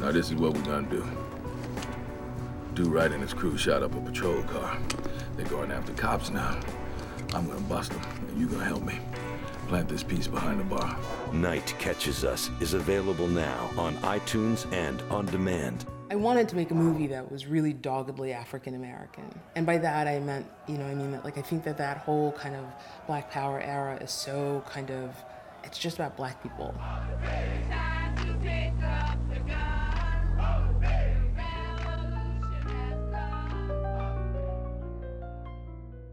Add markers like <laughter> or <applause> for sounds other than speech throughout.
Now this is what we're gonna do. Do right and his crew shot up a patrol car. They're going after cops now. I'm gonna bust them, and you gonna help me. Plant this piece behind the bar. Night Catches Us is available now on iTunes and on demand. I wanted to make a movie that was really doggedly African American. And by that I meant, you know, I mean that like I think that that whole kind of black power era is so kind of it's just about black people.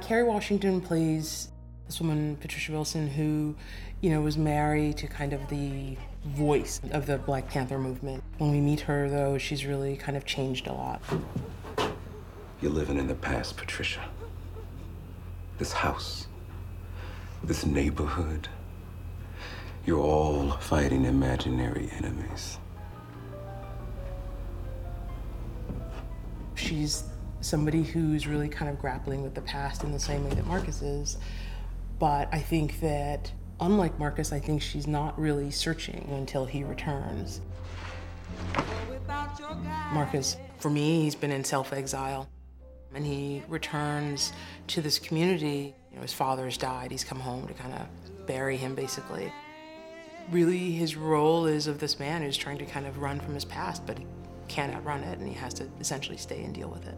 Kerry Washington plays this woman, Patricia Wilson, who, you know, was married to kind of the voice of the Black Panther movement. When we meet her, though, she's really kind of changed a lot. You're living in the past, Patricia. This house, this neighborhood, you're all fighting imaginary enemies. She's somebody who's really kind of grappling with the past in the same way that Marcus is. But I think that, unlike Marcus, I think she's not really searching until he returns. Marcus, for me, he's been in self exile. And he returns to this community. You know, his father's died. He's come home to kind of bury him, basically. Really, his role is of this man who's trying to kind of run from his past, but he can't outrun it, and he has to essentially stay and deal with it.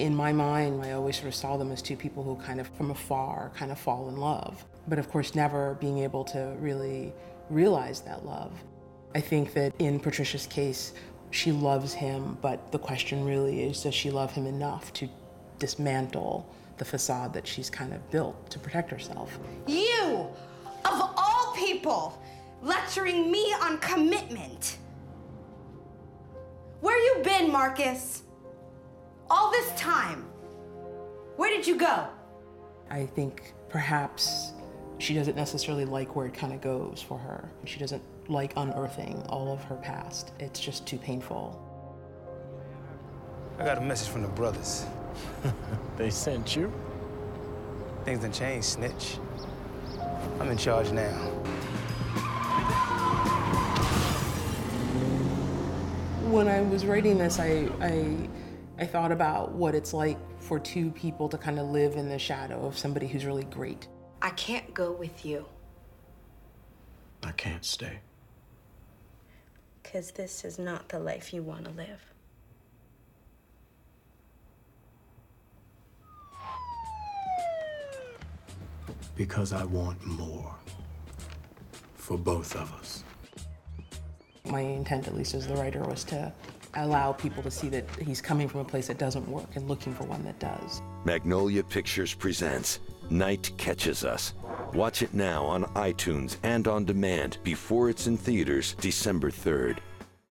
In my mind, I always sort of saw them as two people who kind of from afar kind of fall in love, but of course, never being able to really realize that love. I think that in Patricia's case, she loves him, but the question really is does she love him enough to dismantle the facade that she's kind of built to protect herself? You, of all people, lecturing me on commitment. Where you been, Marcus? All this time. Where did you go? I think perhaps she doesn't necessarily like where it kind of goes for her. She doesn't like unearthing all of her past. It's just too painful. I got a message from the brothers. <laughs> They sent you? Things done changed, snitch. I'm in charge now. When I was writing this, I, I, I thought about what it's like for two people to kind of live in the shadow of somebody who's really great. I can't go with you, I can't stay. because this is not the life you want to live. Because I want more. For both of us. My intent, at least as the writer, was to allow people to see that he's coming from a place that doesn't work and looking for one that does. Magnolia Pictures presents Night Catches Us. Watch it now on iTunes and on demand before it's in theaters December 3rd.